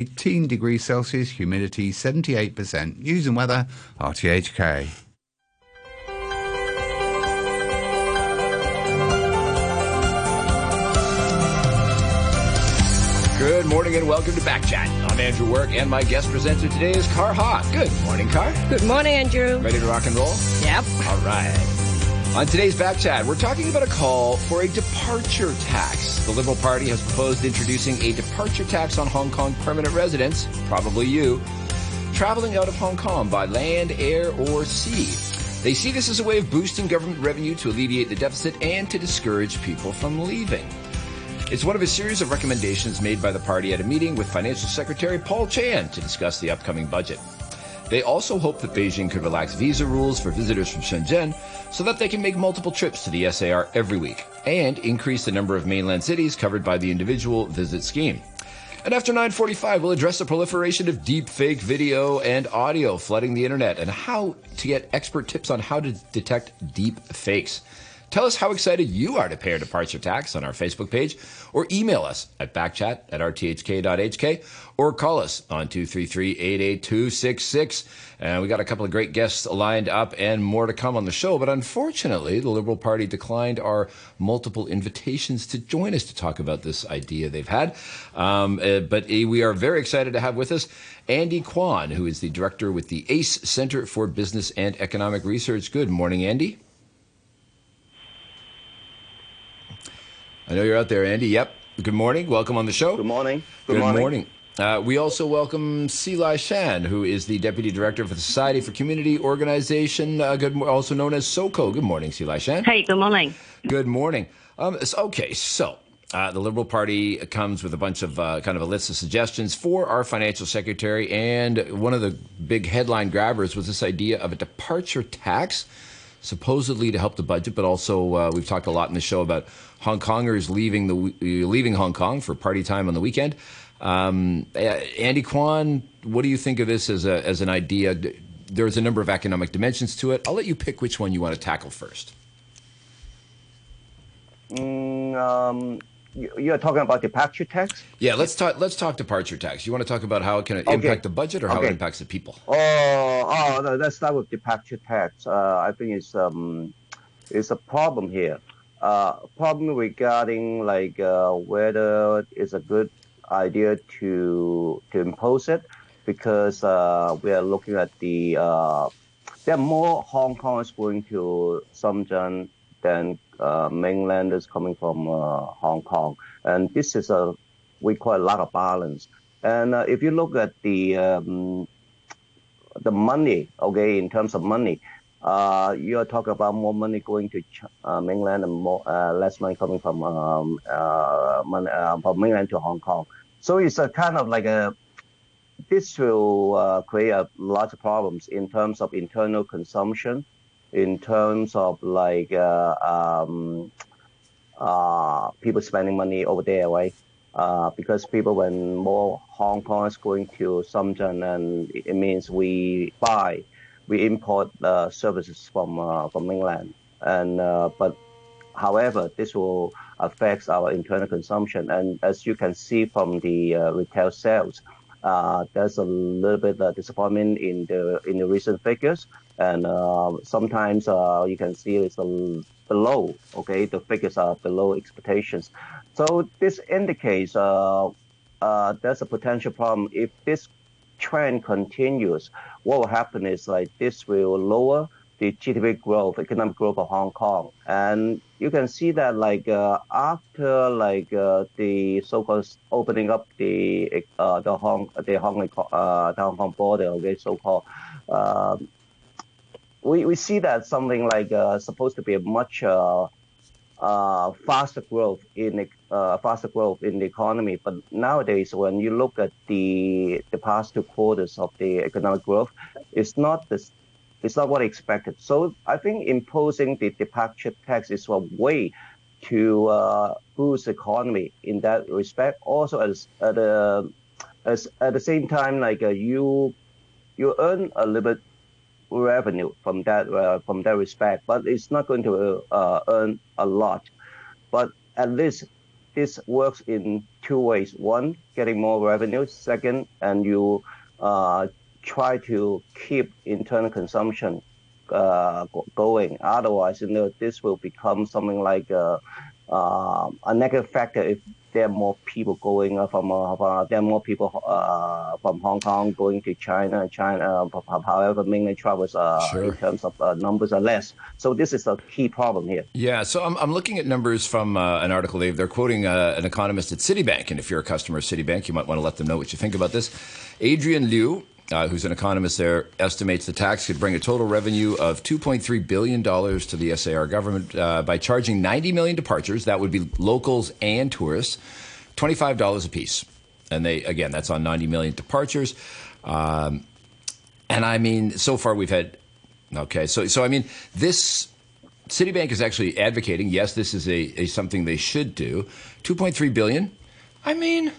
18 degrees Celsius, humidity 78%. News and weather, RTHK. Good morning and welcome to Backchat. I'm Andrew Work and my guest presenter today is Kara Ha. Good morning, Car. Good morning, Andrew. Ready to rock and roll? Yep. All right. On today's Backchat, we're talking about a call for a departure tax. The Liberal Party has proposed introducing a departure tax on Hong Kong permanent residents, probably you, traveling out of Hong Kong by land, air, or sea. They see this as a way of boosting government revenue to alleviate the deficit and to discourage people from leaving. It's one of a series of recommendations made by the party at a meeting with Financial Secretary Paul Chan to discuss the upcoming budget. They also hope that Beijing could relax visa rules for visitors from Shenzhen so that they can make multiple trips to the SAR every week and increase the number of mainland cities covered by the individual visit scheme. And after 9:45, we'll address the proliferation of deep fake video and audio flooding the internet and how to get expert tips on how to detect deep fakes. Tell us how excited you are to pay our departure tax on our Facebook page, or email us at backchat at rthk.hk, or call us on 233-88266. And we got a couple of great guests lined up and more to come on the show. But unfortunately, the Liberal Party declined our multiple invitations to join us to talk about this idea they've had. Um, uh, but uh, we are very excited to have with us Andy Kwan, who is the director with the ACE Center for Business and Economic Research. Good morning, Andy. I know you're out there, Andy. Yep. Good morning. Welcome on the show. Good morning. Good, Good morning. morning. Uh, we also welcome Sze Lai Shan, who is the Deputy Director for the Society for Community Organization, uh, good, also known as SOCO. Good morning, Sze Lai Shan. Hey, good morning. Good morning. Um, okay, so uh, the Liberal Party comes with a bunch of uh, kind of a list of suggestions for our financial secretary, and one of the big headline grabbers was this idea of a departure tax, supposedly to help the budget, but also uh, we've talked a lot in the show about Hong Kongers leaving the leaving Hong Kong for party time on the weekend. Um, Andy Kwan, what do you think of this as a as an idea? There's a number of economic dimensions to it. I'll let you pick which one you want to tackle first. Mm, um, you, are talking about departure tax. Yeah, let's talk. Let's talk departure tax. You want to talk about how it can okay. impact the budget or how okay. it impacts the people? Oh, oh, no, let's start with departure tax. Uh, I think it's um, it's a problem here uh, problem regarding like uh, whether it's a good idea to to impose it because uh, we are looking at the uh, there are more Hong Kongers going to Shenzhen than mainlanders coming from uh, Hong Kong, and this is a we call a lot of balance. And uh, if you look at the um, the money, okay, in terms of money, uh, you are talking about more money going to uh, mainland and more uh, less money coming from um, uh, money, uh, from mainland to Hong Kong. So it's a kind of like a this will uh, create a lot of problems in terms of internal consumption, in terms of like uh, um, uh, people spending money over there, right? Uh, because people, when more Hong Kong is going to Shenzhen, and it means we buy we import uh, services from uh, from mainland, and uh, but however, this will affect our internal consumption. And as you can see from the retail sales, there's a little bit of disappointment in the in the recent figures, and sometimes you can see it's below. Okay, the figures are below expectations. So this indicates uh, uh, there's a potential problem if this trend continues, what will happen is like this will lower the GDP growth, economic growth of Hong Kong. And you can see that like uh, after like uh, the so-called opening up the uh, the Hong the Hong uh, the Hong Kong border, okay, so-called. We, we see that something like uh, supposed to be a much uh, uh, faster growth in uh, faster growth in the economy. But nowadays, when you look at the the past two quarters of the economic growth, it's not this. It's not what I expected. So I think imposing the departure tax is a way to uh, boost the economy in that respect. Also, as at the as at the same time, like uh, you you earn a little bit revenue from that uh, from that respect, but it's not going to uh, earn a lot. But at least this works in two ways. One, getting more revenue. Second, and you uh, try to keep internal consumption uh, going. Otherwise, you know, this will become something like a, uh, a negative factor if there are more people going uh, from uh, there are more people uh, from Hong Kong going to China. China, however, mainland travels uh, sure. in terms of uh, numbers are less. So this is a key problem here. Yeah. So I'm, I'm looking at numbers from uh, an article. They're quoting an economist at Citibank, and if you're a customer of Citibank, you might want to let them know what you think about this. Adrian Liu uh, who's an economist there, estimates the tax could bring a total revenue of $2.3 billion to the SAR government uh, by charging 90 million departures. That would be locals and tourists, $25 a piece. And they, again, that's on 90 million departures. Um, and I mean, so far we've had, okay, so, so I mean, this Citibank is actually advocating, yes, this is a, a something they should do. 2.3 billion. I mean,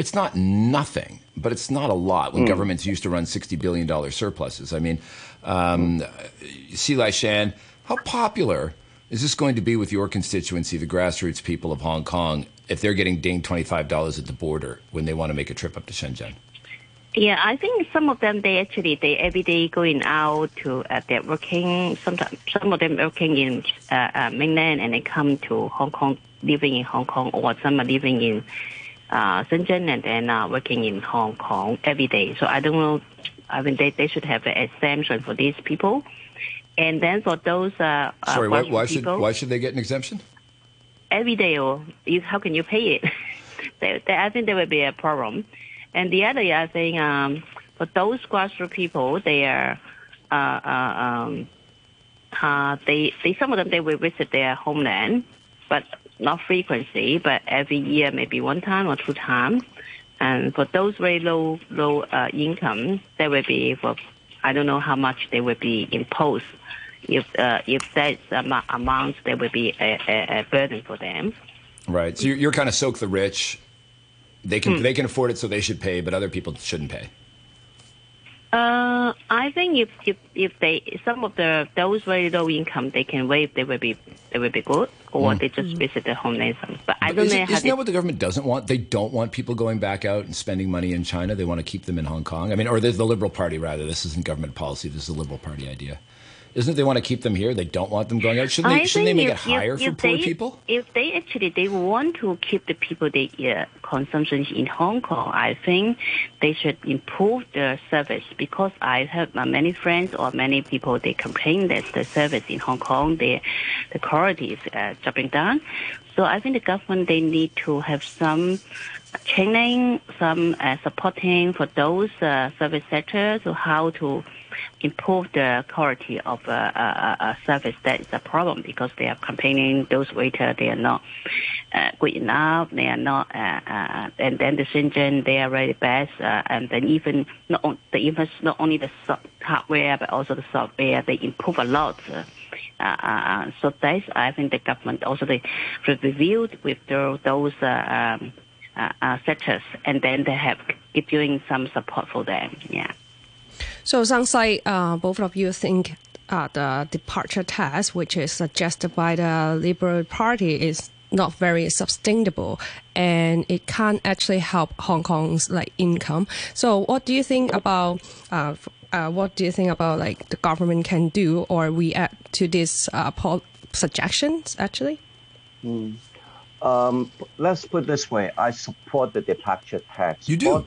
it's not nothing, but it's not a lot when mm. governments used to run $60 billion surpluses. I mean, um. Lai Shan, how popular is this going to be with your constituency, the grassroots people of Hong Kong, if they're getting dinged $25 at the border when they want to make a trip up to Shenzhen? Yeah, I think some of them they actually they every day going out to uh, they're working. Sometimes some of them working in uh, uh, mainland and they come to Hong Kong, living in Hong Kong, or some are living in Shenzhen and then uh, working in Hong Kong every day. So I don't know. I mean, they, they should have an exemption for these people. And then for those uh, uh sorry, why, why should why should they get an exemption? Every day, or you, how can you pay it? they, they, I think there will be a problem. And the other, I think, um, for those grassroots people, they are, uh, uh, um, uh, they, they some of them they will visit their homeland, but not frequency, but every year, maybe one time or two times. And for those very low low uh, income, there will be for I don't know how much they will be imposed. If uh, if that's am- amount, there will be a, a, a, burden for them. Right. So you're, you're kind of soak the rich. They can mm. they can afford it, so they should pay, but other people shouldn't pay. Uh, I think if, if if they some of the those very low income they can waive they will be they will be good or mm. they just visit their homeland. But I don't is know. It, isn't that what the government doesn't want? They don't want people going back out and spending money in China. They want to keep them in Hong Kong. I mean, or the, the Liberal Party rather. This isn't government policy. This is a Liberal Party idea. Isn't it they want to keep them here? They don't want them going out. Shouldn't they, shouldn't they make if, it higher if, for poor they, people? If they actually they want to keep the people they uh, consumption in Hong Kong, I think they should improve the service because I have uh, many friends or many people they complain that the service in Hong Kong the the quality is uh, dropping down. So I think the government they need to have some training, some uh, supporting for those uh, service sectors, so how to improve the quality of a, a, a service that is a problem because they are complaining those waiters they are not uh, good enough they are not uh, uh, and then the Shenzhen they are bad uh, and then even not on, the even not only the hardware but also the software they improve a lot uh, uh, uh, so that's I think the government also they reviewed with the, those uh, um, uh, uh, sectors and then they have giving some support for them yeah so sounds like uh, both of you think uh, the departure tax, which is suggested by the Liberal Party, is not very sustainable and it can't actually help Hong Kong's like income. So what do you think about uh, uh, what do you think about like the government can do or react to these uh, suggestions actually? Mm. Um, let's put this way. I support the departure tax. You do? What,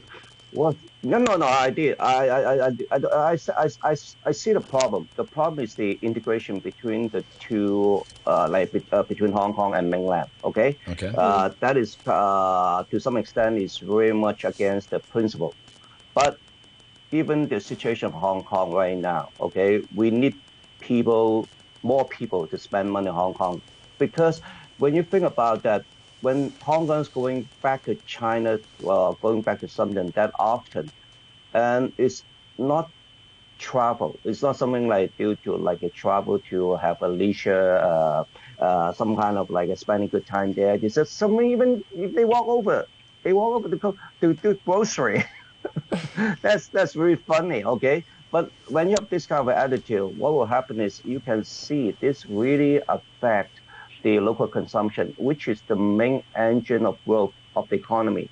what no, no, no. I did. I, I, I, I, I, I, I see the problem. The problem is the integration between the two, uh, like uh, between Hong Kong and mainland. Okay. Okay. Uh, that is uh, to some extent is very much against the principle, but given the situation of Hong Kong right now, okay, we need people, more people to spend money in Hong Kong, because when you think about that, when Hong Kong's going back to China, uh, going back to something that often, and it's not travel. It's not something like due to like a travel to have a leisure, uh, uh, some kind of like a spending good time there. It's just something even if they walk over, they walk over to go to do grocery. that's that's really funny. Okay, but when you have this kind of attitude, what will happen is you can see this really affect the local consumption, which is the main engine of growth of the economy.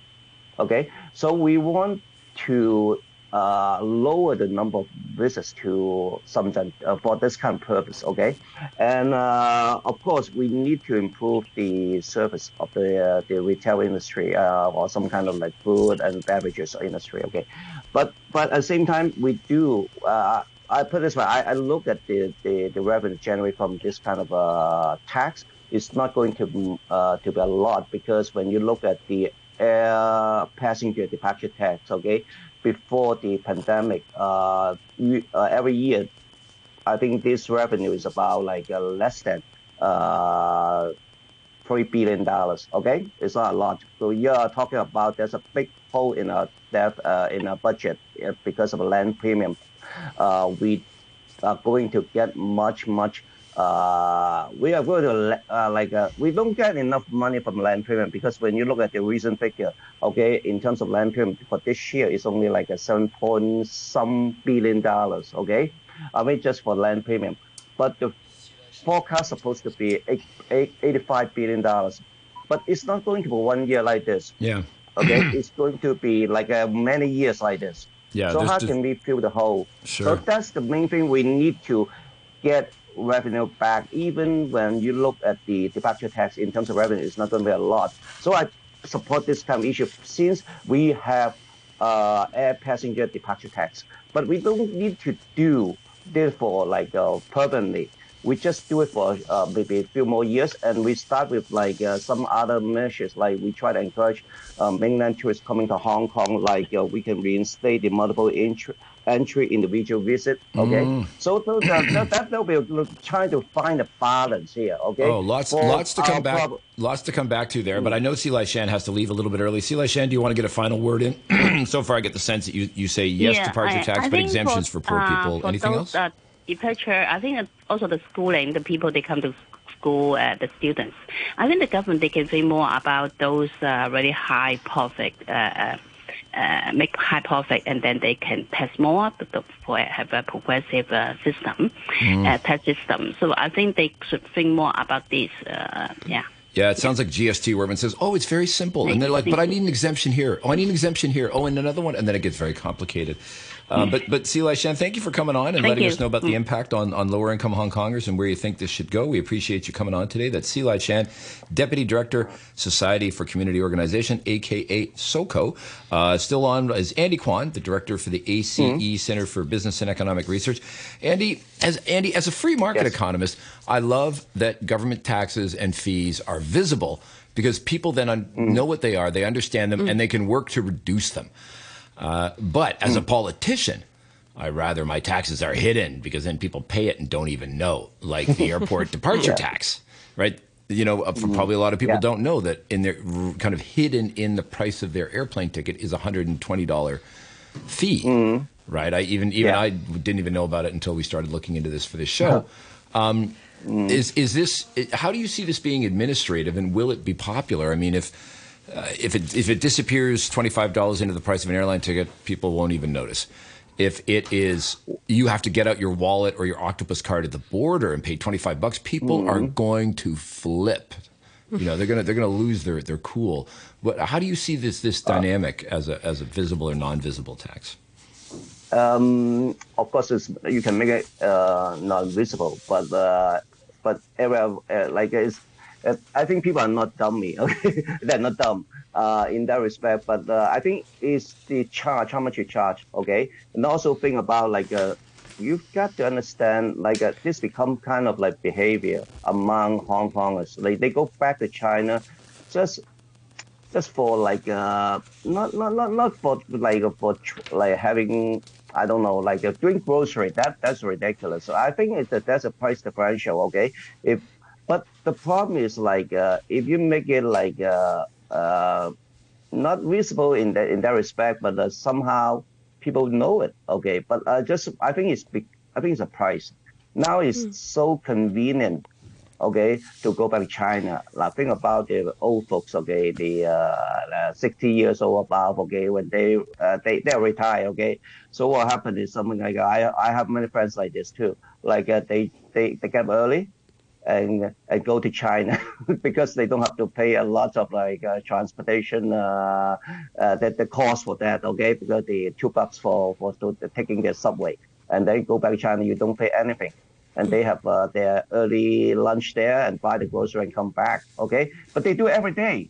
Okay, so we want to uh, lower the number of visits to Shenzhen uh, for this kind of purpose. Okay, and uh, of course we need to improve the service of the uh, the retail industry uh, or some kind of like food and beverages industry. Okay, but but at the same time we do. Uh, I put this way. I, I look at the, the, the revenue generated from this kind of tax. It's not going to to be a lot because when you look at the air passenger departure tax, okay, before the pandemic, uh, uh, every year, I think this revenue is about like uh, less than uh, three billion dollars. Okay, it's not a lot. So you're talking about there's a big hole in our debt uh, in our budget uh, because of a land premium. Uh, we are going to get much much uh, we are going to uh, like uh, we don't get enough money from land premium because when you look at the recent figure, okay, in terms of land premium for this year, it's only like a seven point some billion dollars, okay, I mean just for land premium, but the forecast supposed to be eight, eight, 85 billion dollars, but it's not going to be one year like this. Yeah. Okay, it's going to be like uh, many years like this. Yeah. So how can we fill the hole? Sure. So that's the main thing we need to get revenue back, even when you look at the departure tax in terms of revenue, it's not going to be a lot. So I support this kind of issue since we have uh, air passenger departure tax, but we don't need to do this for like uh, permanently. We just do it for uh, maybe a few more years, and we start with like uh, some other measures, like we try to encourage um, mainland tourists coming to Hong Kong, like uh, we can reinstate the multiple entry entry individual visit. Okay, Mm. so, so that, that that will be trying to find a balance here. Okay. Oh, lots, For lots to come back, prob- lots to come back to there. But I know Sze Lai Shan has to leave a little bit early. Sze Lai Shan, do you want to get a final word in? so far, I get the sense that you, you say yes Yeah, departure I- tax, I but exemptions for, poor uh, people. for Anything else? Uh, departure, I think also the schooling, the people they come to school, uh, the students. I think the government they can think more about those uh, really high profit. Uh, uh, uh, make high profit and then they can tax more but the- for have a progressive uh, system, Mm. uh, tax system. So I think they should think more about this. Uh, yeah. Yeah, it sounds like GST where everyone says, "Oh, it's very simple," and they're like, "But I need an exemption here. Oh, I need an exemption here. Oh, and another one," and then it gets very complicated. Uh, but but Sze Lai Shan, thank you for coming on and Thank letting you. us know about the Mm. impact on, on lower income Hong Kongers and where you think this should go. We appreciate you coming on today. That's Sze Lai Shan, Deputy Director, Society for Community Organization, aka SOCO. Uh, still on is Andy Kwan, the Director for the ACE Mm-hmm. Center for Business and Economic Research. Andy, as Andy, as a free market Yes. economist, I love that government taxes and fees are visible because people then un- know what they are, they understand them, and they can work to reduce them. Uh, but as a politician, I rather my taxes are hidden because then people pay it and don't even know, like the airport departure tax, right? You know, uh, for probably a lot of people Yeah. don't know that in their kind of hidden in the price of their airplane ticket is a hundred and twenty dollar fee, right? I even even Yeah. I didn't even know about it until we started looking into this for this show. Um, Is is this? How do you see this being administrative, and will it be popular? I mean, if uh, if it if it disappears twenty five dollars into the price of an airline ticket, people won't even notice. If it is, you have to get out your wallet or your octopus card at the border and pay twenty five bucks. People are going to flip. You know, they're gonna they're gonna lose their their cool. But how do you see this this dynamic as a as a visible or non visible tax? Um, of course, it's, you can make it uh, not visible, but uh, but area uh, like it's. Uh, I think people are not dummy. Okay, they're not dumb uh, in that respect. But uh, I think it's the charge, how much you charge. Okay, and also think about like uh, you've got to understand like uh, this become kind of like behavior among Hong Kongers. Like they go back to China, just just for like uh not not not not for like for like having I don't know like a drink grocery that that's ridiculous. So I think it's a, that's a price differential. Okay, if but the problem is like uh, if you make it like uh, uh, not visible in that in that respect, but uh, somehow people know it. Okay, but uh, just I think it's big, I think it's a price. Now it's so convenient okay, to go back to China. Now think about the old folks, okay, the uh, 60 years old above, okay, when they uh, they they retire, okay. So what happened is something like I I have many friends like this too. Like uh, they they they get up early, and and go to China because they don't have to pay a lot of like uh, transportation uh, uh, the, the cost for that. Okay, because the two bucks for for taking the subway and then go back to China, you don't pay anything. And they have uh, their early lunch there and buy the grocery and come back. Okay, but they do every day.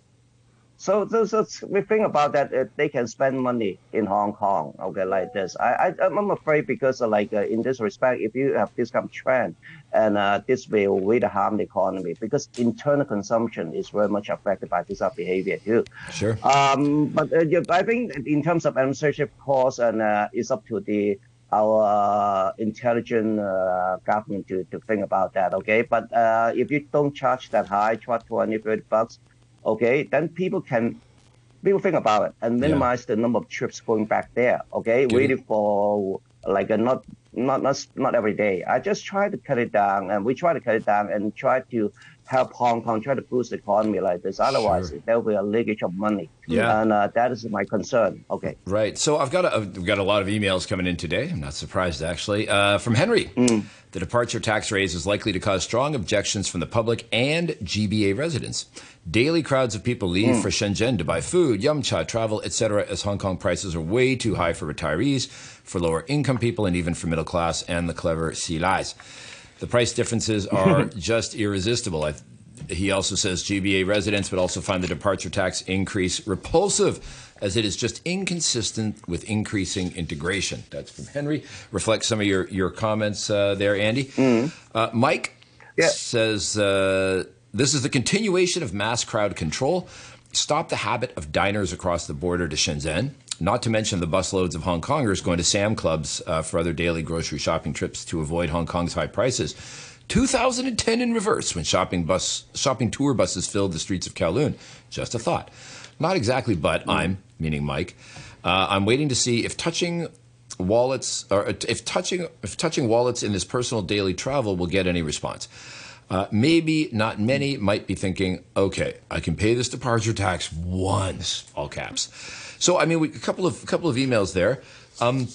So, so, so we think about that. Uh, they can spend money in Hong Kong, okay, like this. I, I, I'm afraid because, uh, like, uh, in this respect, if you have this kind of trend, and uh, this will really harm the economy because internal consumption is very much affected by this behavior too. Sure. Um, but uh, I think in terms of administrative costs, and uh, it's up to the our uh, intelligent uh, government to, to think about that, okay? But uh, if you don't charge that high, charge 20, 30 bucks, okay, then people can people think about it and minimize yeah. the number of trips going back there. Okay, Good. really for like a not not not not every day. I just try to cut it down, and we try to cut it down and try to help Hong Kong try to boost the economy like this. Otherwise, sure. there will be a leakage of money. Yeah, and uh, that is my concern. Okay, right. So I've got a, I've got a lot of emails coming in today. I'm not surprised actually uh, from Henry. Mm. The departure tax raise is likely to cause strong objections from the public and GBA residents. Daily crowds of people leave mm. for Shenzhen to buy food, yum cha, travel, etc., as Hong Kong prices are way too high for retirees, for lower income people, and even for middle class and the clever CLAs. The price differences are just irresistible. I, he also says GBA residents would also find the departure tax increase repulsive as it is just inconsistent with increasing integration. That's from Henry. Reflects some of your, your comments uh, there, Andy. Mm. Uh, Mike yeah. says uh, this is the continuation of mass crowd control. Stop the habit of diners across the border to Shenzhen. Not to mention the busloads of Hong Kongers going to Sam Clubs uh, for other daily grocery shopping trips to avoid Hong Kong's high prices. 2010 in reverse when shopping bus shopping tour buses filled the streets of Kowloon. Just a thought. Not exactly, but I'm meaning Mike. Uh, I'm waiting to see if touching wallets or if touching if touching wallets in this personal daily travel will get any response. Uh, maybe not many might be thinking, okay, I can pay this departure tax once, all caps. So I mean, we, a couple of a couple of emails there. Um,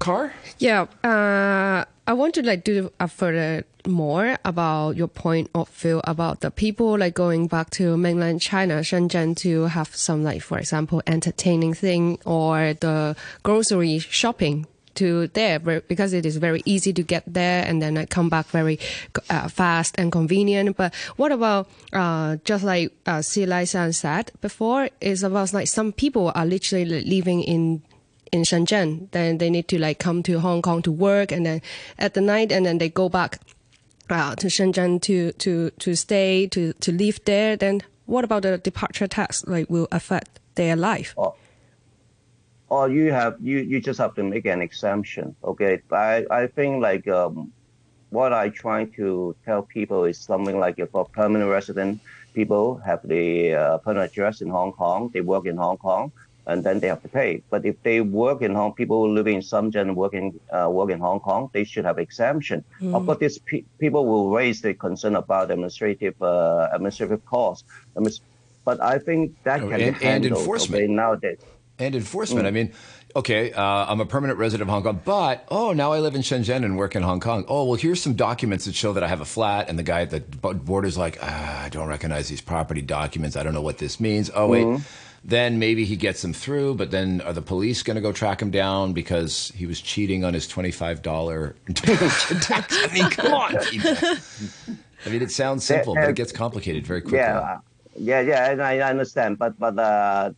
Kara? Yeah. Uh, I want to like do a further more about your point of view about the people like going back to mainland China, Shenzhen to have some like, for example, entertaining thing or the grocery shopping to there because it is very easy to get there and then I come back very uh, fast and convenient. But what about uh, just like uh, Lai-shan said before, is about like some people are literally living in in Shenzhen. Then they need to like come to Hong Kong to work, and then at the night, and then they go back uh, to Shenzhen to to to stay to to live there. Then what about the departure tax? Like will affect their life? Oh. Or you have you, you just have to make an exemption, okay? I I think like um, what I try to tell people is something like if a permanent resident people have the uh, permanent address in Hong Kong, they work in Hong Kong, and then they have to pay. But if they work in Hong, people living in Shenzhen working uh, work in Hong Kong, they should have exemption. Mm. Of course, these pe- people will raise the concern about administrative uh, administrative costs. But I think that oh, can and, be handled and enforcement okay, nowadays. And enforcement. Mm. I mean, okay, uh, I'm a permanent resident of Hong Kong, but oh, now I live in Shenzhen and work in Hong Kong. Oh, well, here's some documents that show that I have a flat, and the guy at the border's like, ah, I don't recognize these property documents. I don't know what this means. Oh, wait. Mm then maybe he gets them through, but then are the police going to go track him down because he was cheating on his $25 tax? I mean, come on, I mean, it sounds simple, but it gets complicated very quickly. Yeah, yeah, yeah, and I understand, but but uh,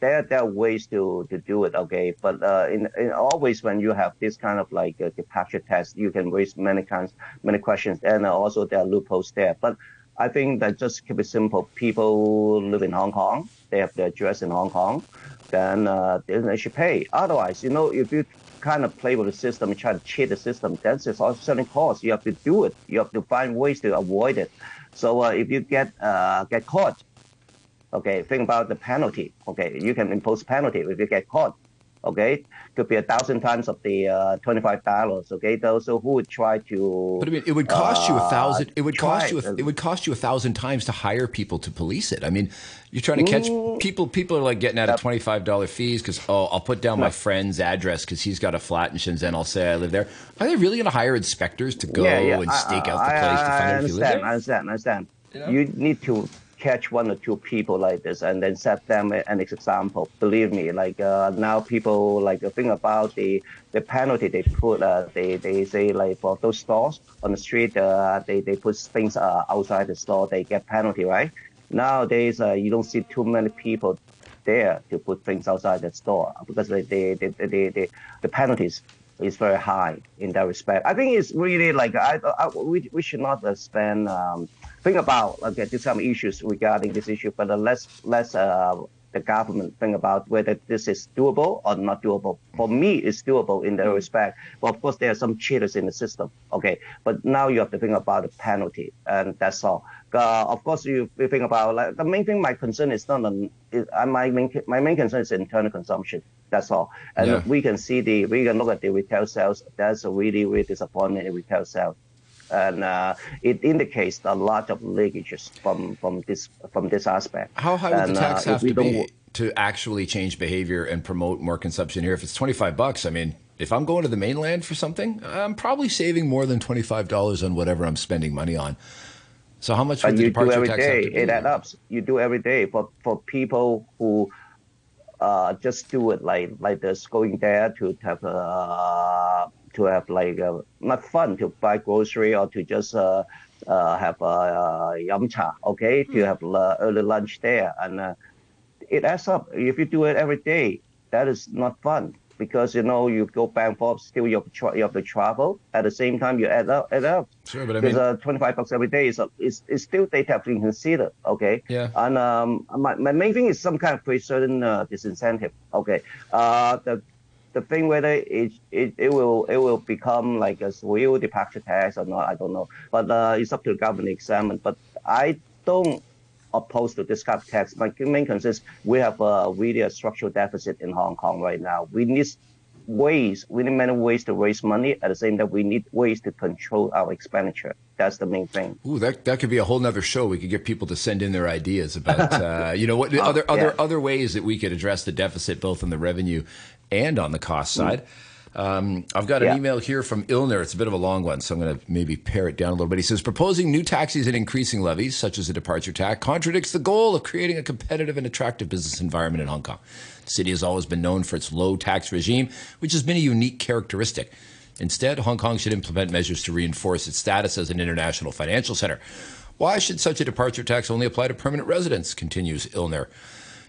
there there are ways to, to do it, okay. But uh, in, in always when you have this kind of like a departure test, you can raise many kinds, many questions, and also there are loopholes there. But I think that just keep it simple. People live in Hong Kong they have their address in Hong Kong, then uh, they should pay. Otherwise, you know, if you kind of play with the system and try to cheat the system, then it's also certain costs. You have to do it. You have to find ways to avoid it. So uh, if you get uh, get caught, okay, think about the penalty. Okay, you can impose penalty if you get caught. Okay, could be a thousand times of the uh, twenty-five dollars. Okay, those who would try to. But I mean, it would cost you a uh, thousand. It would cost you. A, it. it would cost you a thousand times to hire people to police it. I mean, you're trying to catch Mm. people. People are like getting out of twenty five dollar fees because oh, I'll put down my friend's address because he's got a flat in Shenzhen. I'll say I live there. Are they really going to hire inspectors to go and stake out the I- place to I find out if you live understand, I understand, I understand. You know? You need to catch one or two people like this and then set them an example. Believe me, like uh, now people like the thing about the the penalty they put. Uh, they they say like for those stores on the street, uh, they they put things uh, outside the store, they get penalty, right? Nowadays, uh, you don't see too many people there to put things outside the store because they, they, they, they, they, the penalties is very high in that respect. I think it's really like I, I we, we should not uh, spend um, think about okay there's some issues regarding this issue, but let's let's uh, the government think about whether this is doable or not doable. For me, it's doable in that respect. But of course, there are some cheaters in the system. Okay, but now you have to think about the penalty, and that's all. Uh, of course, you, you think about like the main thing. My concern is not on. Is, uh, my main my main concern is internal consumption. That's all. And Yeah. we can see the we can look at the retail sales. That's a really really disappointing retail sales. And uh, it indicates a lot of leakages from, from this from this aspect. How high would And, the tax uh, have to be to actually change behavior and promote more consumption here? If it's twenty five bucks, I mean, if I'm going to the mainland for something, I'm probably saving more than twenty five dollars on whatever I'm spending money on. So how much would and the you do departure every tax day. have to be? It adds up. You do every day for for people who uh, just do it like like this, going there to have uh, to have like uh, not fun to buy grocery or to just uh, uh, have uh, yum cha, okay, to have uh, early lunch there, and uh, it adds up. If you do it every day, that is not fun because you know you go back and forth. Still, you have to, tra- you have to travel. At the same time, you add up, add up. Sure, but I mean- uh, 25 bucks every day is, a, is is still data have to consider. Okay. Yeah. And um, my, my main thing is some kind of create certain uh, disincentive. Okay. Uh, the the thing whether it, it it will it will become like a real departure tax or not, I don't know. But uh, it's up to the government to examine. But I don't opposed to this kind of tax. My main concern is we have a really a structural deficit in Hong Kong right now. We need ways, we need many ways to raise money. At the same time, we need ways to control our expenditure. That's the main thing. Ooh, that that could be a whole nother show. We could get people to send in their ideas about, uh, you know, what the other other yeah. other ways that we could address the deficit, both on the revenue and on the cost side. Um, I've got an Yeah. email here from Ilner. It's a bit of a long one, so I'm going to maybe pare it down a little bit. He says proposing new taxes and increasing levies, such as a departure tax, contradicts the goal of creating a competitive and attractive business environment in Hong Kong. The city has always been known for its low tax regime, which has been a unique characteristic. Instead, Hong Kong should implement measures to reinforce its status as an international financial center. Why should such a departure tax only apply to permanent residents? continues Ilner.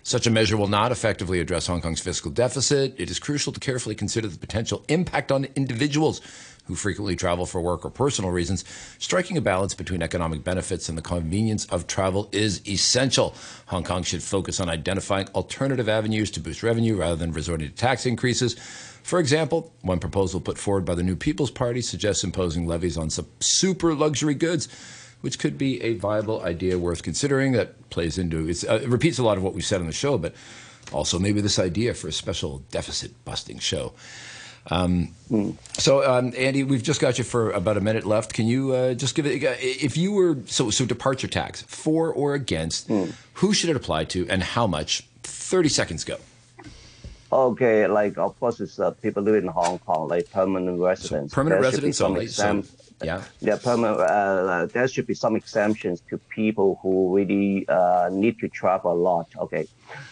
Such a measure will not effectively address Hong Kong's fiscal deficit. It is crucial to carefully consider the potential impact on individuals who frequently travel for work or personal reasons. Striking a balance between economic benefits and the convenience of travel is essential. Hong Kong should focus on identifying alternative avenues to boost revenue rather than resorting to tax increases. For example, one proposal put forward by the New People's Party suggests imposing levies on super luxury goods which could be a viable idea worth considering that plays into it's, uh, it repeats a lot of what we said on the show but also maybe this idea for a special deficit busting show. Um, so um, andy we've just got you for about a minute left. Can you uh, just give it if you were so so departure tax for or against who should it apply to and how much? 30 seconds go. Okay, like of course, it's uh, people living in Hong Kong, like permanent residents. permanent should be residents only, so- yeah. Yeah, permanent. Uh, there should be some exemptions to people who really uh, need to travel a lot. Okay,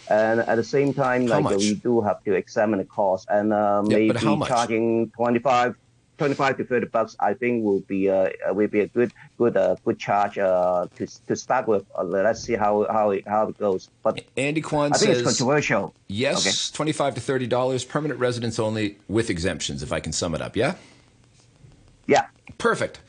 and at the same time, How like much? we do have to examine the cost, and uh, Yeah, maybe charging 25, 25 to thirty bucks. I think will be uh, will be a good good uh, good charge uh, to to start with. Uh, let's see how how it, how it goes. But andy kwan I think says it's controversial. yes Okay. 25 to 30 dollars permanent residents only with exemptions if i can sum it up Yeah. Perfect.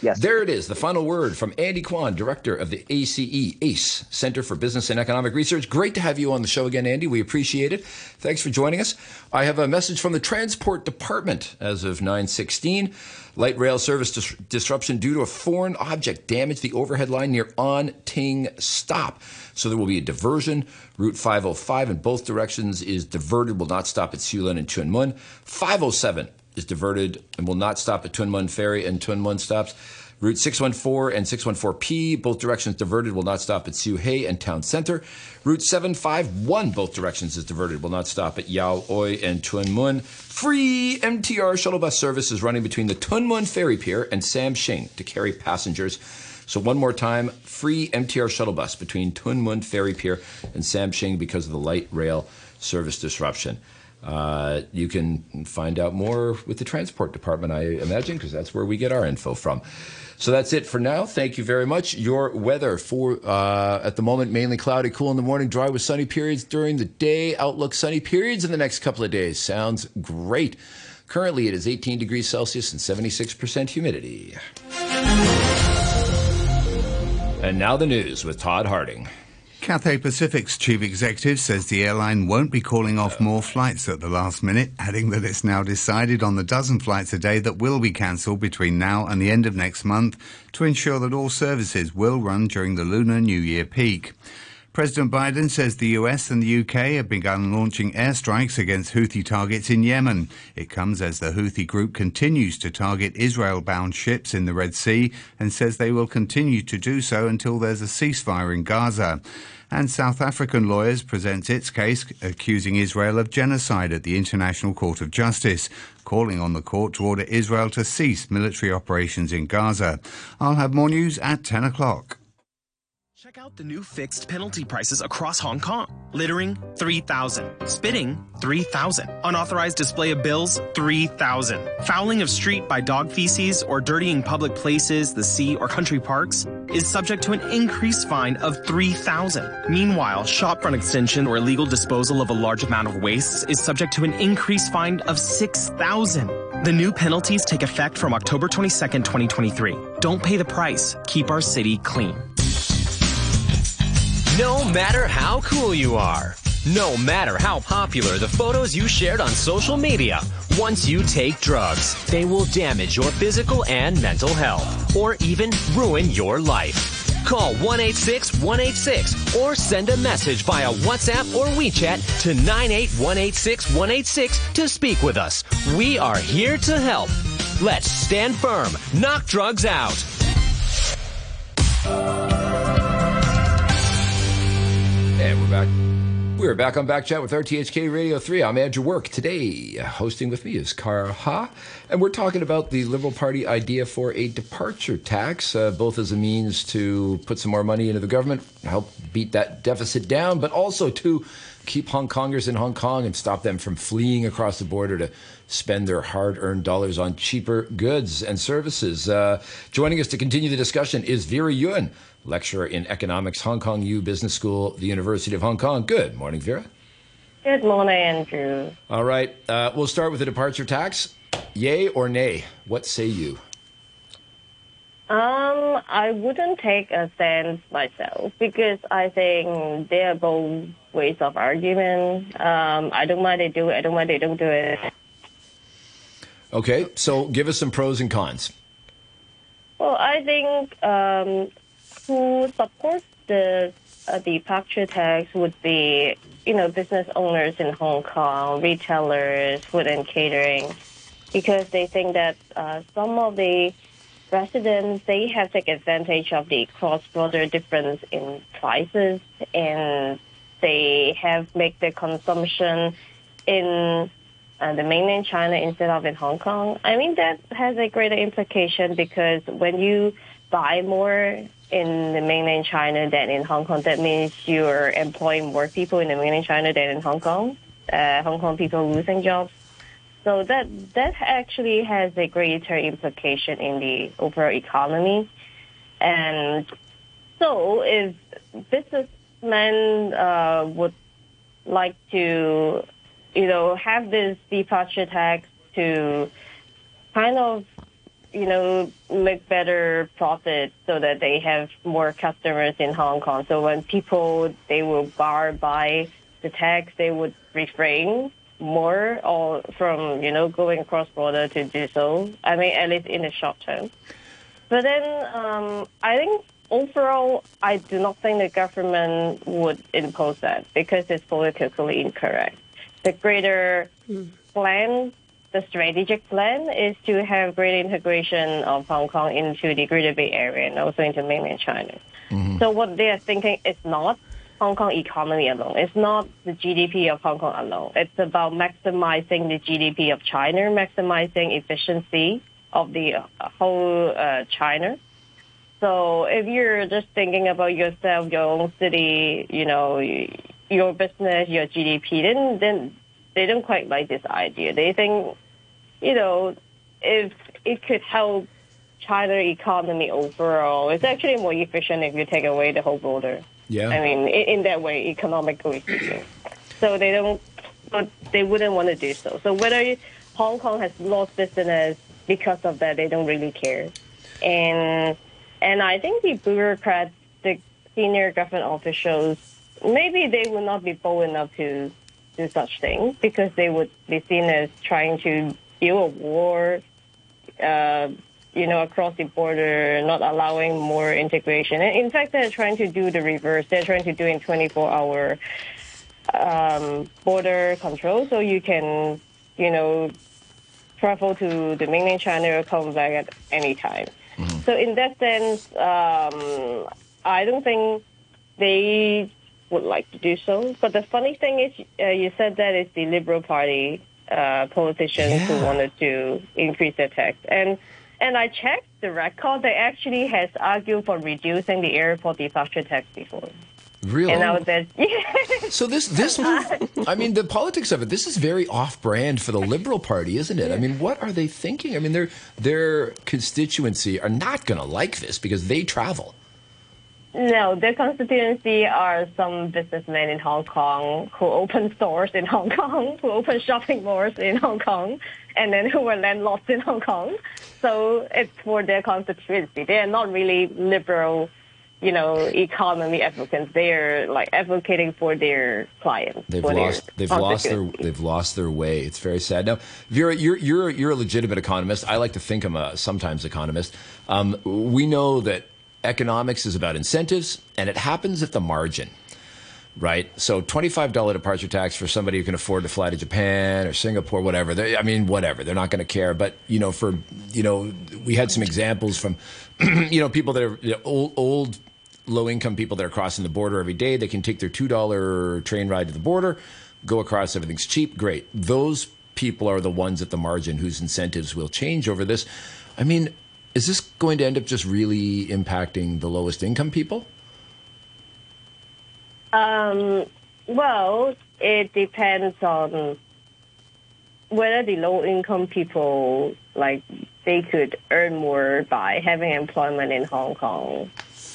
Yes. There it is, the final word from Andy Kwan, director of the ACE, ACE, Center for Business and Economic Research. Great to have you on the show again, Andy. We appreciate it. Thanks for joining us. I have a message from the Transport Department as of 916. Light rail service dis- disruption due to a foreign object damaged the overhead line near On Ting Stop. So there will be a diversion. Route 505 in both directions is diverted, will not stop at Siu Lun and Tuen Mun. 507 is diverted and will not stop at Tuen Mun Ferry and Tuen Mun stops. Route 614 and 614P, both directions diverted, will not stop at Siu Hei and Town Center. Route 751, both directions is diverted, will not stop at Yau Oi and Tuen Mun. Free MTR shuttle bus service is running between the Tuen Mun Ferry Pier and Sam Shing to carry passengers. So one more time, free MTR shuttle bus between Tuen Mun Ferry Pier and Sam Shing because of the light rail service disruption. Uh, you can find out more with the transport department, I imagine, because that's where we get our info from. So that's it for now. Thank you very much. Your weather for uh, at the moment mainly cloudy, cool in the morning, dry with sunny periods during the day. Outlook sunny periods in the next couple of days. Sounds great. Currently, it is 18 degrees Celsius and 76% humidity. And now the news with Todd Harding. Cathay Pacific's chief executive says the airline won't be calling off more flights at the last minute, adding that it's now decided on the dozen flights a day that will be cancelled between now and the end of next month to ensure that all services will run during the Lunar New Year peak. President Biden says the US and the UK have begun launching airstrikes against Houthi targets in Yemen. It comes as the Houthi group continues to target Israel bound ships in the Red Sea and says they will continue to do so until there's a ceasefire in Gaza. And South African lawyers present its case accusing Israel of genocide at the International Court of Justice, calling on the court to order Israel to cease military operations in Gaza. I'll have more news at 10 o'clock. Check out the new fixed penalty prices across Hong Kong. Littering, 3,000. Spitting, 3,000. Unauthorized display of bills, 3,000. Fouling of street by dog feces or dirtying public places, the sea, or country parks is subject to an increased fine of 3,000. Meanwhile, shopfront extension or illegal disposal of a large amount of wastes is subject to an increased fine of 6,000. The new penalties take effect from October 22nd, 2023. Don't pay the price. Keep our city clean. No matter how cool you are, no matter how popular the photos you shared on social media, once you take drugs, they will damage your physical and mental health, or even ruin your life. Call 186 186 or send a message via WhatsApp or WeChat to 98186 186 to speak with us. We are here to help. Let's stand firm, knock drugs out. And we're back. We're back on Backchat with RTHK Radio 3. I'm Andrew Work. Today, hosting with me is Kara Ha, and we're talking about the Liberal Party idea for a departure tax, uh, both as a means to put some more money into the government, help beat that deficit down, but also to keep Hong Kongers in Hong Kong and stop them from fleeing across the border to spend their hard earned dollars on cheaper goods and services. Uh, joining us to continue the discussion is Vera Yuen, lecturer in economics, Hong Kong U Business School, the University of Hong Kong. Good morning, Vera. Good morning, Andrew. All right, uh, we'll start with the departure tax. Yay or nay? What say you? Um, I wouldn't take a stance myself because I think they are both ways of argument. Um, I don't mind they do it. I don't mind they don't do it. Okay, so give us some pros and cons. Well, I think um, who supports the uh, departure tax would be, you know, business owners in Hong Kong, retailers, food and catering, because they think that uh, some of the residents they have taken advantage of the cross-border difference in prices, and they have made their consumption in uh, the mainland China instead of in Hong Kong. I mean that has a greater implication because when you buy more in the mainland China than in Hong Kong, that means you're employing more people in the mainland China than in Hong Kong. Uh, Hong Kong people losing jobs. So that that actually has a greater implication in the overall economy. And so if businessmen uh, would like to, you know, have this departure tax to kind of you know, make better profit so that they have more customers in Hong Kong. So when people they will bar by the tax, they would refrain more or from you know going cross border to do so. I mean, at least in the short term. But then um, I think overall, I do not think the government would impose that because it's politically incorrect. The greater plan, the strategic plan, is to have greater integration of Hong Kong into the Greater Bay Area and also into mainland China. So what they are thinking is not Hong Kong economy alone. It's not the GDP of Hong Kong alone. It's about maximizing the GDP of China, maximizing efficiency of the uh, whole uh, China. So if you're just thinking about yourself, your own city, you know, your business, your GDP, then then they don't quite like this idea. They think, you know, if it could help China economy overall, it's actually more efficient if you take away the whole border. Yeah. I mean, in, in that way, economically speaking. So they don't, but they wouldn't want to do so. So whether Hong Kong has lost business because of that, they don't really care. And and I think the bureaucrats, the senior government officials, maybe they would not be bold enough to do such things because they would be seen as trying to build a war, uh, you know, across the border, not allowing more integration. And in fact, they're trying to do the reverse. They're trying to do in 24-hour um, border control, so you can, you know, travel to the mainland China or come back at any time. So in that sense, um, I don't think they would like to do so. But the funny thing is, uh, you said that it's the Liberal Party uh, politicians who wanted to increase their tax, and and I checked the record. They actually has argued for reducing the airport departure tax before, Really? and that So this this I mean the politics of it this is very off brand for the Liberal Party, isn't it? I mean, what are they thinking? I mean, their their constituency are not going to like this because they travel. No, their constituency are some businessmen in Hong Kong who open stores in Hong Kong, who open shopping malls in Hong Kong, and then who were landlords in Hong Kong. So it's for their constituency. They are not really liberal, you know, economy advocates. They are like advocating for their clients. They've lost they've lost their they've lost their way. It's very sad. Now, Vera, you're you're you're a legitimate economist. I like to think I'm a sometimes economist. Um, we know that economics is about incentives, and it happens at the margin. Right, so twenty-five dollar departure tax for somebody who can afford to fly to Japan or Singapore, whatever. They, I mean, whatever. They're not going to care. But you know, for you know, we had some examples from, you know, people that are you know, old, old low income people that are crossing the border every day. They can take their $2 train ride to the border, go across, everything's cheap. Great. Those people are the ones at the margin whose incentives will change over this. I mean, is this going to end up just really impacting the lowest income people? Um, well, it depends on whether the low income people like they could earn more by having employment in Hong Kong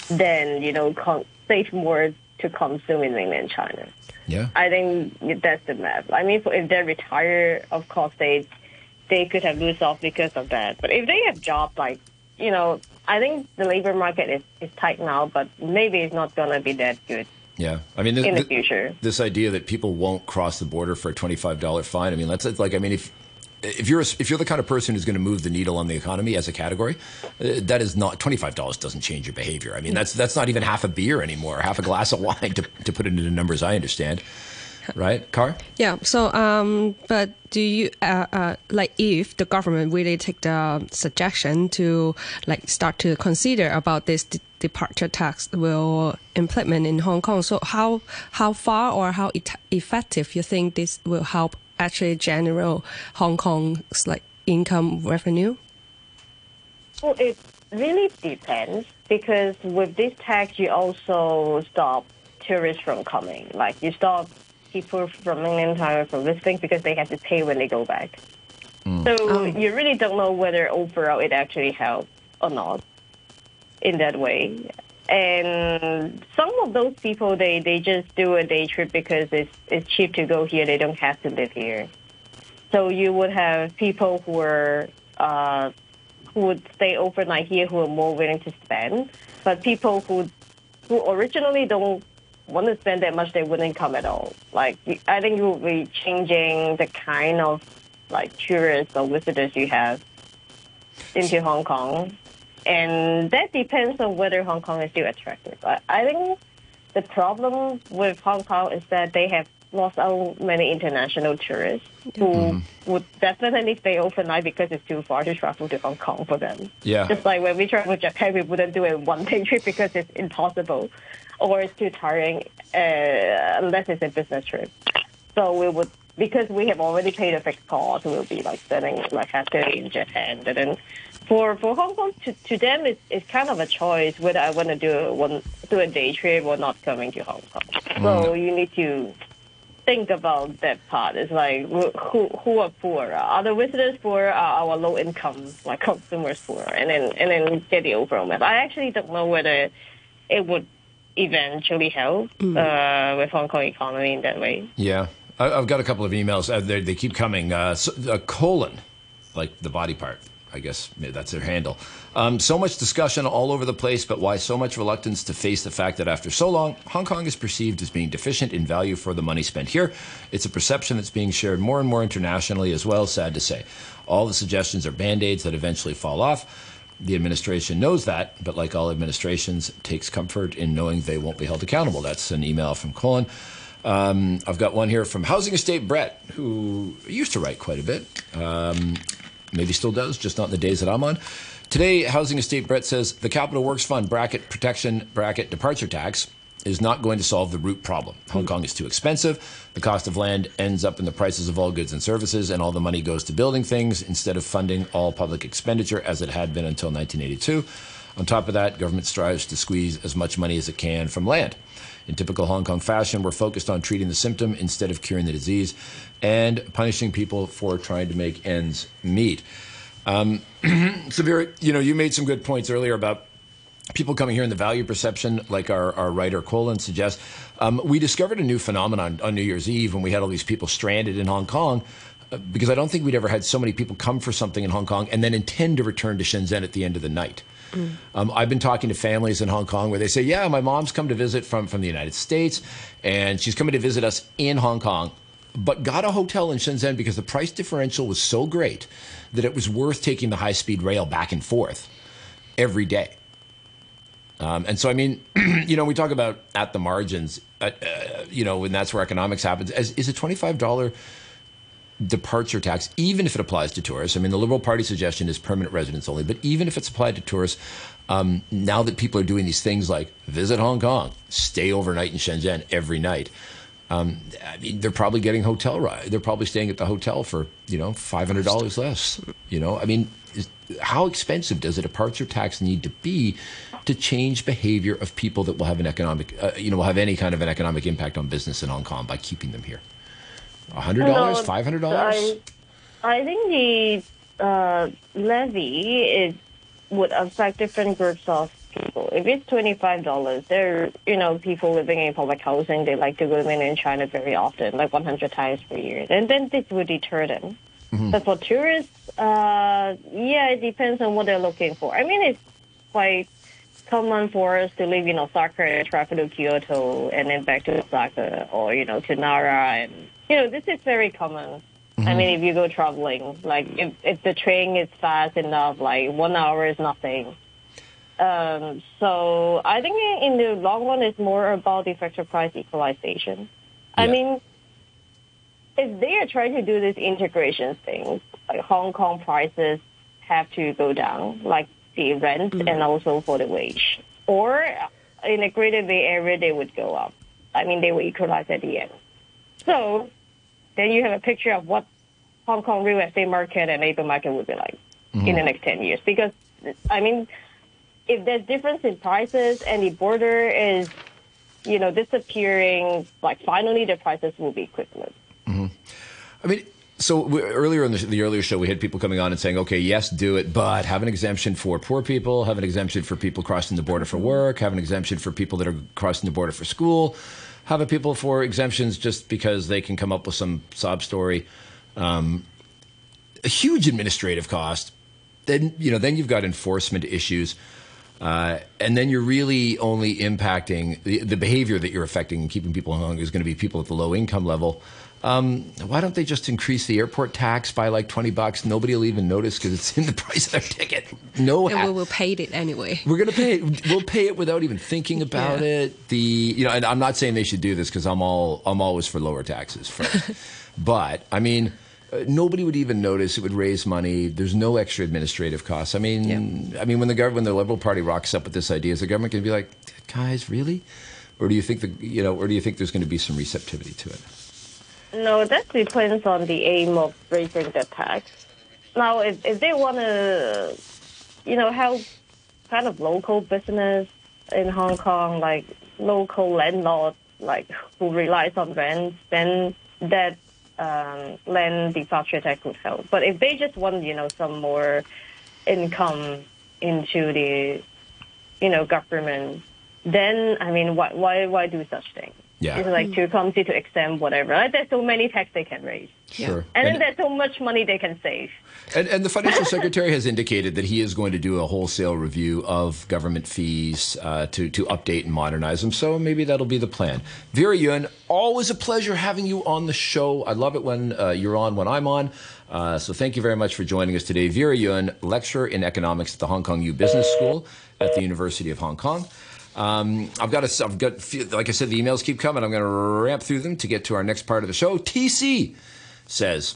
than you know con- save more to consume in mainland China. Yeah. I think that's the math. I mean, if they retire, of course they they could have lose off because of that. But if they have jobs like you know, I think the labor market is, is tight now, but maybe it's not gonna be that good Yeah. I mean, this, in the future. this idea that people won't cross the border for a twenty-five dollar fine. I mean, that's it's like I mean, if if you're a, if you're the kind of person who's going to move the needle on the economy as a category, uh, that is not twenty-five dollars doesn't change your behavior. I mean, that's that's not even half a beer anymore, half a glass of wine to to put it into numbers. I understand, right, Kara? Yeah. So, um, but do you uh, uh, like if the government really take the suggestion to like start to consider about this de- departure tax will implement in Hong Kong? So, how how far or how effective you think this will help actually generate Hong Kong's like income revenue? Well, it really depends because with this tax, you also stop tourists from coming. Like you stop people from mainland China from visiting because they have to pay when they go back. Mm. So oh. you really don't know whether overall it actually helps or not in that way. And some of those people, they, they just do a day trip because it's, it's cheap to go here. They don't have to live here. So you would have people who are uh, who would stay overnight here who are more willing to spend, but people who who originally don't want to spend that much, they wouldn't come at all. Like I think you would be changing the kind of like tourists or visitors you have into Hong Kong, and that depends on whether Hong Kong is still attractive. I, I think the problem with Hong Kong is that they have lost out many international tourists who would definitely stay overnight because it's too far to travel to Hong Kong for them. Yeah. Just like when we travel to Japan, we wouldn't do a one-day trip because it's impossible or it's too tiring uh, unless it's a business trip. So we would, because we have already paid a fixed cost, we'll be like spending like day in Japan. And then for, for Hong Kong, to, to them, it's, it's kind of a choice whether I want to do a, one, do a day trip or not coming to Hong Kong. So you need to think about that part. It's like who who are poor? Are the visitors poor? Are our low income like consumers poor? And then and then get the overall map. I actually don't know whether it would eventually help uh, with Hong Kong economy in that way. Yeah, I've got a couple of emails. Uh, they, keep coming. Uh, so, uh, colon, like the body part. I guess that's their handle. Um, so much discussion all over the place, but why so much reluctance to face the fact that after so long, Hong Kong is perceived as being deficient in value for the money spent here? It's a perception that's being shared more and more internationally as well, sad to say. All the suggestions are band aids that eventually fall off. The administration knows that, but like all administrations, takes comfort in knowing they won't be held accountable. That's an email from Colin. Um, I've got one here from Housing Estate Brett, who used to write quite a bit. Um, maybe still does, just not in the days that I'm on. Today, Housing Estate Brett says the Capital Works Fund bracket protection bracket departure tax is not going to solve the root problem. Hong Kong is too expensive. The cost of land ends up in the prices of all goods and services, and all the money goes to building things instead of funding all public expenditure as it had been until 1982. On top of that, government strives to squeeze as much money as it can from land. In typical Hong Kong fashion, we're focused on treating the symptom instead of curing the disease and punishing people for trying to make ends meet. Um, Severe, you know, you made some good points earlier about people coming here and the value perception, like our, our writer Colin suggests. Um, we discovered a new phenomenon on New Year's Eve when we had all these people stranded in Hong Kong. uh, Because I don't think we'd ever had so many people come for something in Hong Kong and then intend to return to Shenzhen at the end of the night. Um, I've been talking to families in Hong Kong where they say, "Yeah, my mom's come to visit from from the United States, and she's coming to visit us in Hong Kong, but got a hotel in Shenzhen because the price differential was so great that it was worth taking the high speed rail back and forth every day." Um, and so, I mean, you know, we talk about at the margins, uh, uh, you know, and that's where economics happens. As, is a twenty-five dollar departure tax, even if it applies to tourists? I mean, the Liberal Party suggestion is permanent residents only, but even if it's applied to tourists, um, now that people are doing these things like visit Hong Kong, stay overnight in Shenzhen every night. Um, I mean, they're probably getting hotel ride. They're probably staying at the hotel for you know five hundred dollars less. You know, I mean, is, how expensive does a departure tax need to be to change behavior of people that will have an economic, uh, you know, will have any kind of an economic impact on business in Hong Kong by keeping them here? Hundred dollars, five hundred dollars. I, think the uh, levy is would affect different groups of people. If it's twenty five dollars, there you know people living in public housing they like to go to mainland China very often, like one hundred times per year, and then this would deter them. But for tourists, uh, yeah, it depends on what they're looking for. I mean, it's quite common for us to live in Osaka and travel to Kyoto and then back to Osaka or, you know, to Nara. And, you know, this is very common. I mean, if you go traveling, like if, if the train is fast enough, like one hour is nothing. Um, so I think in the long run, it's more about the effective price equalization. I mean, if they are trying to do this integration thing, like Hong Kong prices have to go down, like the rent mm. and also for the wage. Or in the Greater Bay Area, they would go up. I mean, they will equalize at the end. So then you have a picture of what Hong Kong real estate market and labor market would be like in the mm-hmm. next 10 years. Because, I mean, if there's difference in prices and the border is, you know, disappearing, like finally the prices will be equivalent. Mm-hmm. I mean, so we, earlier in the, the earlier show, we had people coming on and saying, "Okay, yes, do it, but have an exemption for poor people, have an exemption for people crossing the border for work, have an exemption for people that are crossing the border for school, have a people for exemptions just because they can come up with some sob story." Um, a huge administrative cost, then you know then you've got enforcement issues. Uh, and then you're really only impacting the, the behavior that you're affecting and keeping people hung is going to be people at the low income level. Um, why don't they just increase the airport tax by like 20 bucks? Nobody will even notice because it's in the price of their ticket. No, And we will pay it anyway. we're going to pay it. We'll pay it without even thinking about Yeah. it. The you know, and I'm not saying they should do this because I'm all I'm always for lower taxes first. but I mean, uh, nobody would even notice. It would raise money. There's no extra administrative costs. I mean, I mean, when the government, when the Liberal Party rocks up with this idea, is the government going to be like, guys, really? Or do you think the you know, or do you think there's going to be some receptivity to it? No, that depends on the aim of raising the tax. Now, if, if they want to, you know, help kind of local business in Hong Kong, like local landlords, like who relies on rent, then that um, land departure tax would help. But if they just want, you know, some more income into the, you know, government, then I mean, why why why do such thing? Yeah. It's like too clumsy to exempt whatever. Like, there's so many tax they can raise. Sure. And then there's so much money they can save. And, and the financial secretary has indicated that he is going to do a wholesale review of government fees uh, to to update and modernize them. So maybe that'll be the plan. Vera Yuen, always a pleasure having you on the show. I love it when uh, you're on when I'm on. Uh, so thank you very much for joining us today. Vera Yuen, lecturer in economics at the Hong Kong U Business School at the University of Hong Kong. Um, I've got a, I've got, few- like I said, the emails keep coming. I'm going to ramp through them to get to our next part of the show. TC says,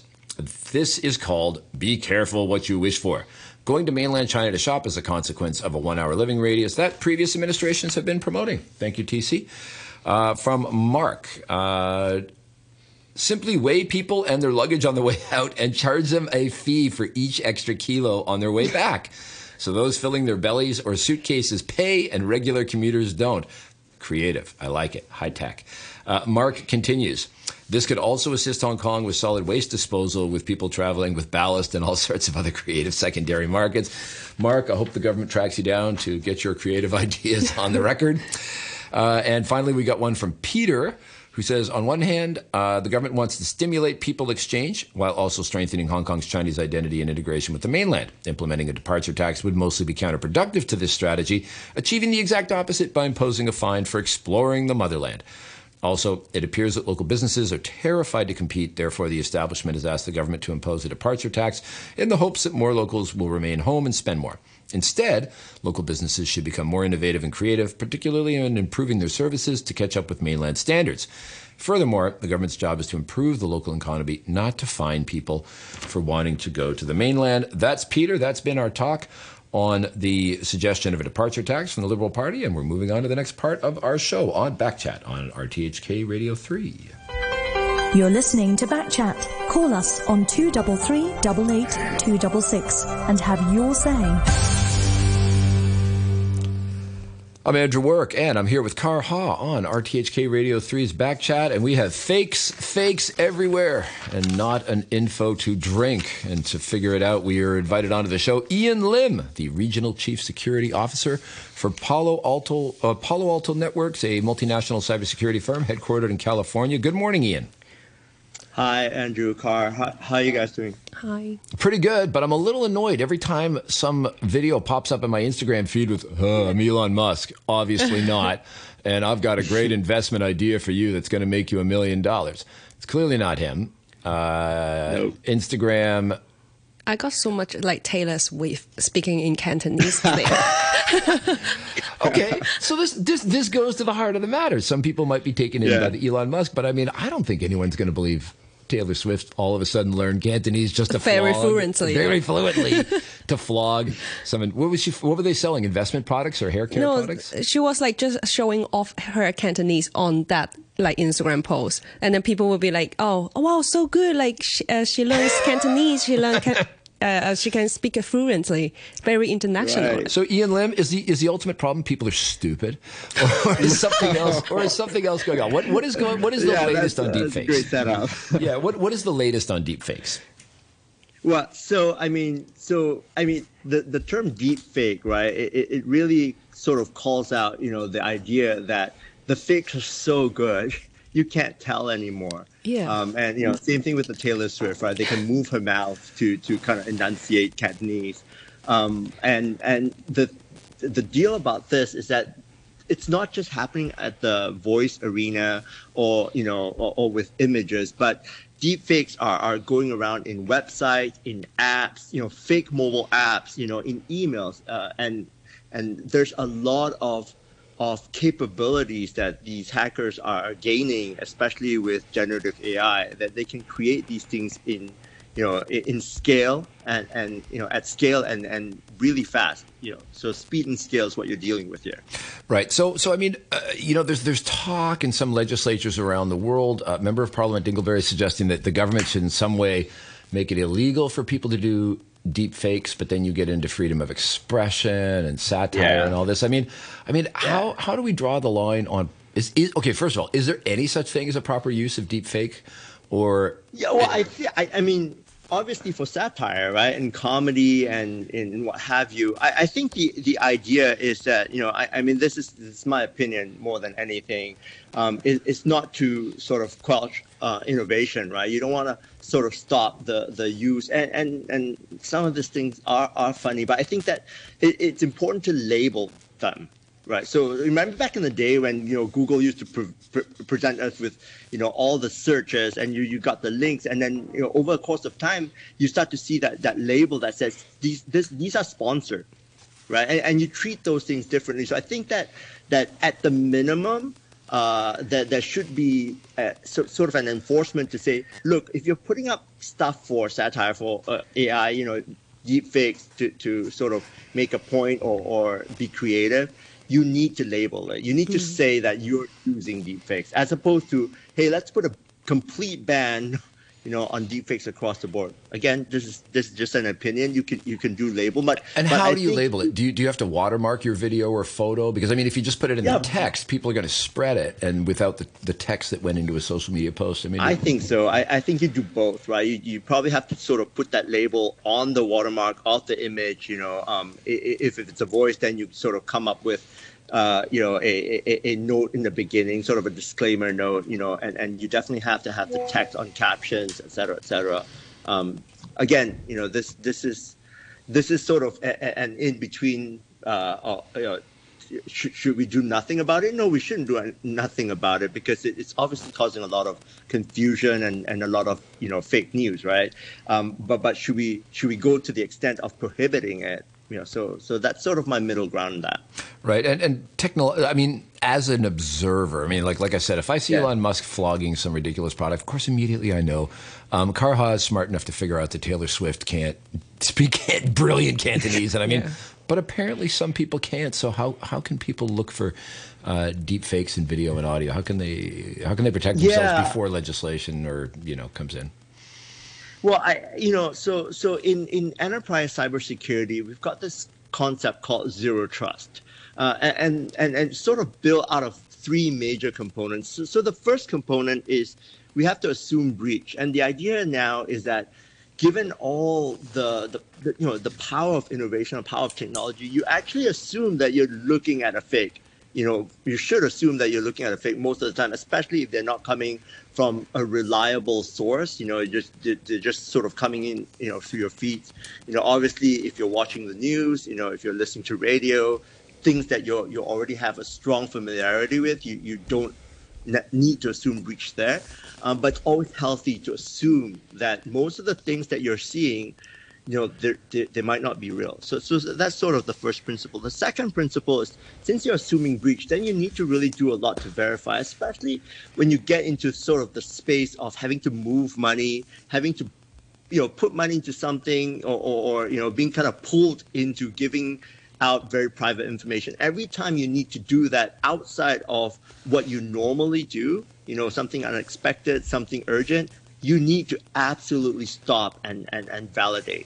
This is called Be Careful What You Wish For. Going to mainland China to shop is a consequence of a one hour living radius that previous administrations have been promoting. Thank you, TC. Uh, from Mark. Uh, simply weigh people and their luggage on the way out and charge them a fee for each extra kilo on their way back. So those filling their bellies or suitcases pay and regular commuters don't. Creative. I like it. High tech. Uh, Mark continues. This could also assist Hong Kong with solid waste disposal with people traveling with ballast and all sorts of other creative secondary markets. Mark, I hope the government tracks you down to get your creative ideas on the record. Uh, and finally, we got one from Peter who says, on one hand, uh, the government wants to stimulate people exchange while also strengthening Hong Kong's Chinese identity and integration with the mainland. Implementing a departure tax would mostly be counterproductive to this strategy, achieving the exact opposite by imposing a fine for exploring the motherland. Also, it appears that local businesses are terrified to compete. Therefore, the establishment has asked the government to impose a departure tax in the hopes that more locals will remain home and spend more. Instead, local businesses should become more innovative and creative, particularly in improving their services to catch up with mainland standards. Furthermore, the government's job is to improve the local economy, not to fine people for wanting to go to the mainland. That's Peter. That's been our talk on the suggestion of a departure tax from the Liberal Party, and we're moving on to the next part of our show on Backchat on RTHK Radio 3. You're listening to Backchat. Call us on 233 88 266 and have your say. I'm Andrew Work, and I'm here with Kara Ha on RTHK Radio 3's Backchat, and we have fakes, fakes everywhere, and not an info to drink. And to figure it out, we are invited onto the show Ian Lim, the Regional Chief Security Officer for Palo Alto, uh, Palo Alto Networks, a multinational cybersecurity firm headquartered in California. Good morning, Ian. Hi, Andrew Kara. How, how are you guys doing? Hi. Pretty good, but I'm a little annoyed every time some video pops up in my Instagram feed with, uh, I'm Elon Musk. Obviously not. and I've got a great investment idea for you that's going to make you a million dollars. It's clearly not him. Uh, Nope. Instagram. I got so much like Taylor Swift speaking in Cantonese there. Okay, so this this this goes to the heart of the matter. Some people might be taken in Yeah. by the Elon Musk, but I mean, I don't think anyone's going to believe Taylor Swift all of a sudden learned Cantonese just to Very flog- fluently. very fluently to flog some. What was she? What were they selling? Investment products or hair care no, products? she was like just showing off her Cantonese on that like Instagram post, and then people would be like, "Oh, oh wow, so good! Like she, uh, she learns Cantonese, she learn can, uh, she can speak fluently, very international." Right. So Ian Lim is the is the ultimate problem. People are stupid, or is something else, or is something else going on? What what is going? What is the yeah, latest that's, on uh, that's a deepfakes? great setup. yeah, what what is the latest on deepfakes? well, so I mean, so I mean, the the term deepfake, right? It, it it really sort of calls out, you know, the idea that the fakes are so good you can't tell anymore. Yeah. Um, and you know, same thing with the Taylor Swift, right? They can move her mouth to to kind of enunciate Cantonese. Um, and and the the deal about this is that it's not just happening at the voice arena or you know or, or with images, but deepfakes are, are going around in websites, in apps, you know, fake mobile apps, you know, in emails, uh, and and there's a lot of of capabilities that these hackers are gaining, especially with generative AI, that they can create these things in you know, in scale and, and you know, at scale and, and really fast, you know, so speed and scale is what you're dealing with here. Right. So, so I mean, uh, you know, there's there's talk in some legislatures around the world. Uh, Member of Parliament Dingleberry suggesting that the government should in some way make it illegal for people to do deep fakes, but then you get into freedom of expression and satire yeah. and all this. I mean, I mean, yeah. how how do we draw the line on? Is, is okay. First of all, is there any such thing as a proper use of deep fake? Or yeah, well, I, I, I mean, obviously for satire, right, and comedy and, and what have you. I, I, think the, the idea is that you know, I, I mean, this is this is my opinion more than anything. Um, it, it's not to sort of quell uh, innovation, right? You don't want to sort of stop the the use, and and and some of these things are are funny, but I think that it, it's important to label them Right. So remember back in the day when you know Google used to pre- pre- present us with you know all the searches and you you got the links and then you know over the course of time you start to see that that label that says these this these are sponsored, right? And, and you treat those things differently. So I think that that at the minimum. Uh, that there should be a, so, sort of an enforcement to say, look, if you're putting up stuff for satire for uh, AI, you know, deepfakes to, to sort of make a point or, or be creative, you need to label it. You need to mm-hmm. say that you're using deepfakes, as opposed to, hey, let's put a complete ban, you know, on deepfakes across the board. Again, this is this is just an opinion. You can you can do label, but and but how I do you label it? Do you do you have to watermark your video or photo? Because I mean, if you just put it in yeah. the text, people are going to spread it, and without the, the text that went into a social media post, I mean, I think so. I, I think you do both, right? You, you probably have to sort of put that label on the watermark of the image. You know, um, if, if it's a voice, then you sort of come up with uh, you know, a, a, a, note in the beginning, sort of a disclaimer note, you know, and, and you definitely have to have the text on captions, et cetera, et cetera. Um, again, you know, this this is this is sort of an in between. Uh, uh, you know, should, should we do nothing about it? No, we shouldn't do nothing about it because it, it's obviously causing a lot of confusion and, and a lot of you know fake news, right? Um, but but should we should we go to the extent of prohibiting it? You know, so so that's sort of my middle ground in that. Right, and and techno. I mean, as an observer, I mean, like like I said, if I see yeah. Elon Musk flogging some ridiculous product, of course, immediately I know um, Kara Ha is smart enough to figure out that Taylor Swift can't speak brilliant Cantonese, and I mean, yeah. but apparently some people can't. So how how can people look for uh, deep fakes in video and audio? How can they how can they protect themselves yeah. before legislation or you know comes in? Well, I you know so so in in enterprise cybersecurity, we've got this concept called zero trust, uh, and and and sort of built out of three major components. So, so the first component is we have to assume breach, and the idea now is that given all the, the, the, you know the power of innovation and power of technology, you actually assume that you're looking at a fake you know, you should assume that you're looking at a fake most of the time, especially if they're not coming from a reliable source. You know, just they're just sort of coming in, you know, through your feed. You know, obviously, if you're watching the news, you know, if you're listening to radio, things that you you already have a strong familiarity with, you you don't need to assume breach there. Um, but it's always healthy to assume that most of the things that you're seeing you know, they, they might not be real. So, so that's sort of the first principle. The second principle is since you're assuming breach, then you need to really do a lot to verify, especially when you get into sort of the space of having to move money, having to, you know, put money into something or, or, or you know, being kind of pulled into giving out very private information. Every time you need to do that outside of what you normally do, you know, something unexpected, something urgent, you need to absolutely stop and, and, and validate.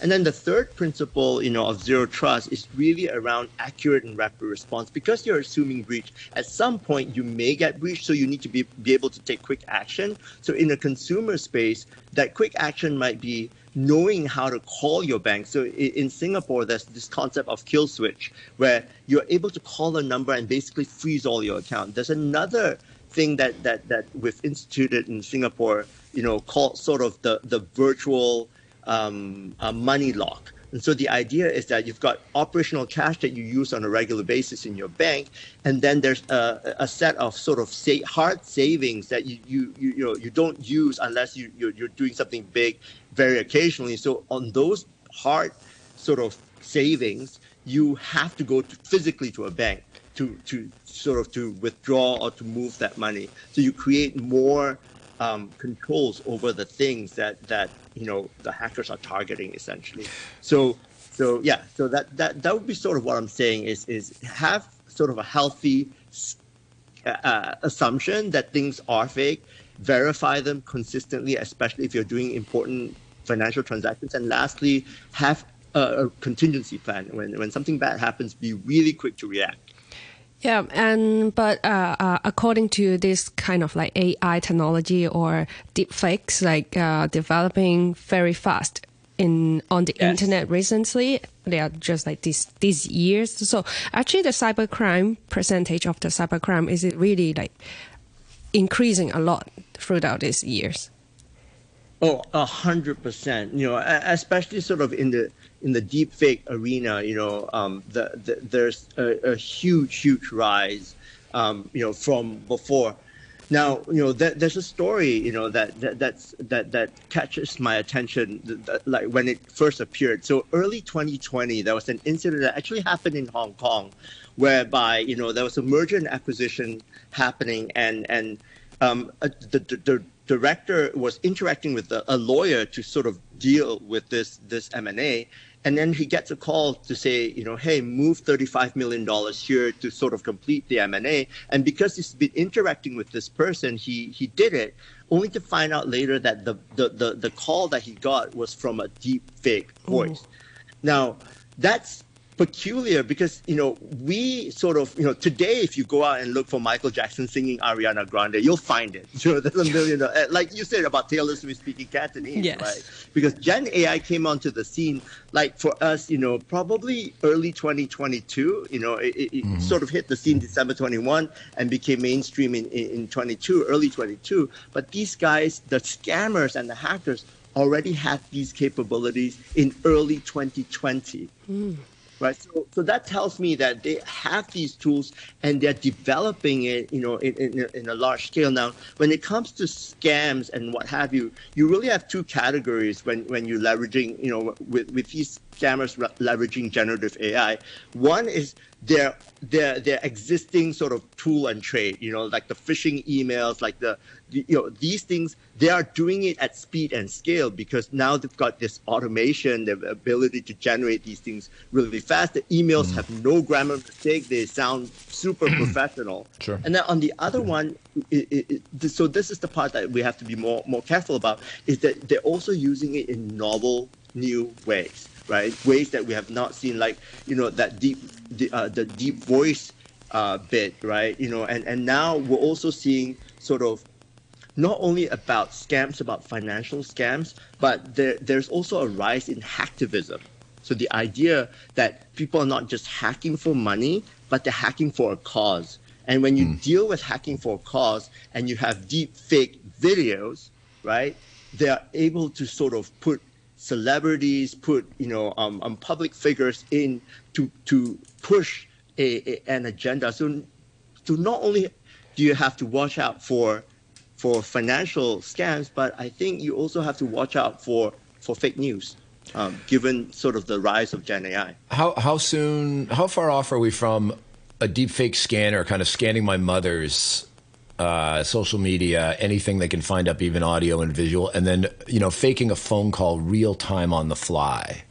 And then the third principle, you know, of zero trust is really around accurate and rapid response. Because you're assuming breach, at some point you may get breached, so you need to be, be able to take quick action. So in a consumer space, that quick action might be knowing how to call your bank. So in Singapore, there's this concept of kill switch, where you're able to call a number and basically freeze all your account. There's another thing that that that we've instituted in Singapore, you know, called sort of the the virtual um, money lock, And so the idea is that you've got operational cash that you use on a regular basis in your bank, and then there's a, a set of sort of hard savings that you, you, you, you, know, you don't use unless you, you're, you're doing something big very occasionally. So on those hard sort of savings, you have to go to physically to a bank to, to sort of to withdraw or to move that money. So you create more um, controls over the things that that you know the hackers are targeting essentially. So so yeah, so that that that would be sort of what I'm saying is is have sort of a healthy uh, uh, assumption that things are fake, verify them consistently, especially if you're doing important financial transactions, and lastly, have a, a contingency plan when when something bad happens, be really quick to react. Yeah, and but uh, uh, according to this kind of like AI technology or deepfakes, like uh, developing very fast in on the yes. internet recently, they are just like these these years. So actually, the cybercrime percentage of the cybercrime is it really like increasing a lot throughout these years? Oh, a hundred percent. You know, especially sort of in the in the deep fake arena, you know, um, the, the, there's a, a, huge, huge rise, um, you know, from before. Now, you know, that, there's a story, you know, that, that that's that that catches my attention, that, like when it first appeared. So early 2020, there was an incident that actually happened in Hong Kong, whereby you know there was a merger and acquisition happening, and and um, the, the, the director was interacting with a, a lawyer to sort of deal with this this M and then he gets a call to say, you know, hey, move $35 million here to sort of complete the M&A. And because he's been interacting with this person, he, he did it only to find out later that the, the, the, the call that he got was from a deep fake voice. Ooh. Now, that's peculiar because you know we sort of you know today if you go out and look for Michael Jackson singing Ariana Grande, you'll find it. You know, there's a million uh, like you said about Taylor Swift speaking Cantonese, yes. right? Because Gen AI came onto the scene like for us, you know, probably early 2022. You know, it, it mm-hmm. sort of hit the scene December 21 and became mainstream in, in, in 22, early 22. But these guys, the scammers and the hackers, already had these capabilities in early 2020. Mm right? So, so that tells me that they have these tools and they're developing it, you know, in, in, in, a large scale. Now, when it comes to scams and what have you, you really have two categories when, when you're leveraging, you know, with, with these scammers leveraging generative AI. One is their their their existing sort of tool and trade, you know, like the phishing emails, like the you know these things they are doing it at speed and scale because now they've got this automation the ability to generate these things really fast the emails mm. have no grammar mistake they sound super professional sure. and then on the other one it, it, it, so this is the part that we have to be more more careful about is that they're also using it in novel new ways right ways that we have not seen like you know that deep the, uh, the deep voice uh, bit right you know and and now we're also seeing sort of not only about scams, about financial scams, but there, there's also a rise in hacktivism. So the idea that people are not just hacking for money, but they're hacking for a cause. And when you mm. deal with hacking for a cause and you have deep fake videos, right, they are able to sort of put celebrities, put you know um, um public figures in to to push a, a, an agenda. So, so not only do you have to watch out for for financial scams, but I think you also have to watch out for, for fake news. Um, given sort of the rise of Gen AI. How how soon? How far off are we from a deepfake scanner kind of scanning my mother's uh, social media, anything they can find up, even audio and visual, and then you know faking a phone call real time on the fly?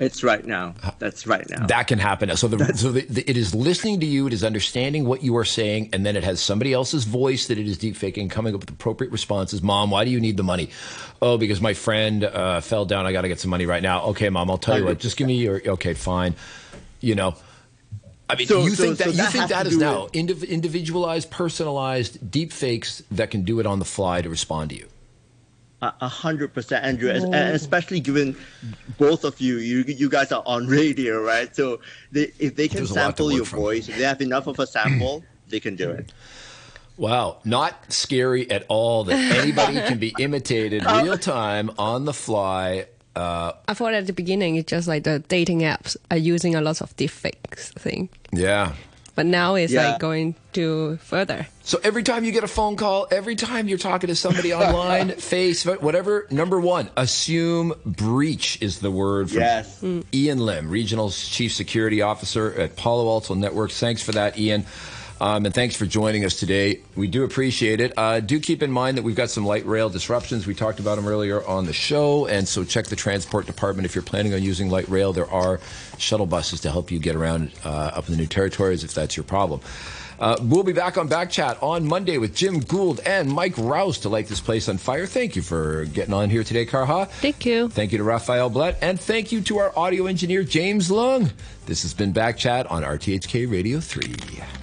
It's right now. That's right now. That can happen. So, the, so the, the, it is listening to you. It is understanding what you are saying, and then it has somebody else's voice that it is deepfaking, coming up with appropriate responses. Mom, why do you need the money? Oh, because my friend uh, fell down. I got to get some money right now. Okay, mom, I'll tell you what. Just give me your. Okay, fine. You know. I mean, so, you so, think that, so you think that is now indiv- individualized, personalized deep fakes that can do it on the fly to respond to you? A hundred percent, Andrew, and especially given both of you, you you guys are on radio, right? So they, if they can There's sample your from. voice, if they have enough of a sample, they can do it. Wow, not scary at all that anybody can be imitated oh. real time on the fly. Uh, I thought at the beginning it's just like the dating apps are using a lot of deepfakes thing, yeah. but now it's Yeah. like going to further. So every time you get a phone call, every time you're talking to somebody online, face, whatever, number one, assume breach is the word from Yes. Ian Lim, Regional Chief Security Officer at Palo Alto Networks. Thanks for that, Ian. Um, and thanks for joining us today. We do appreciate it. Uh, do keep in mind that we've got some light rail disruptions. We talked about them earlier on the show. And so check the transport department if you're planning on using light rail. There are shuttle buses to help you get around uh, up in the new territories if that's your problem. Uh, we'll be back on Backchat on Monday with Jim Gould and Mike Rowse to light this place on fire. Thank you for getting on here today, Kara Ha. Thank you. Thank you to Raphael Blett. and thank you to our audio engineer, James Lung. This has been Backchat on RTHK Radio 3.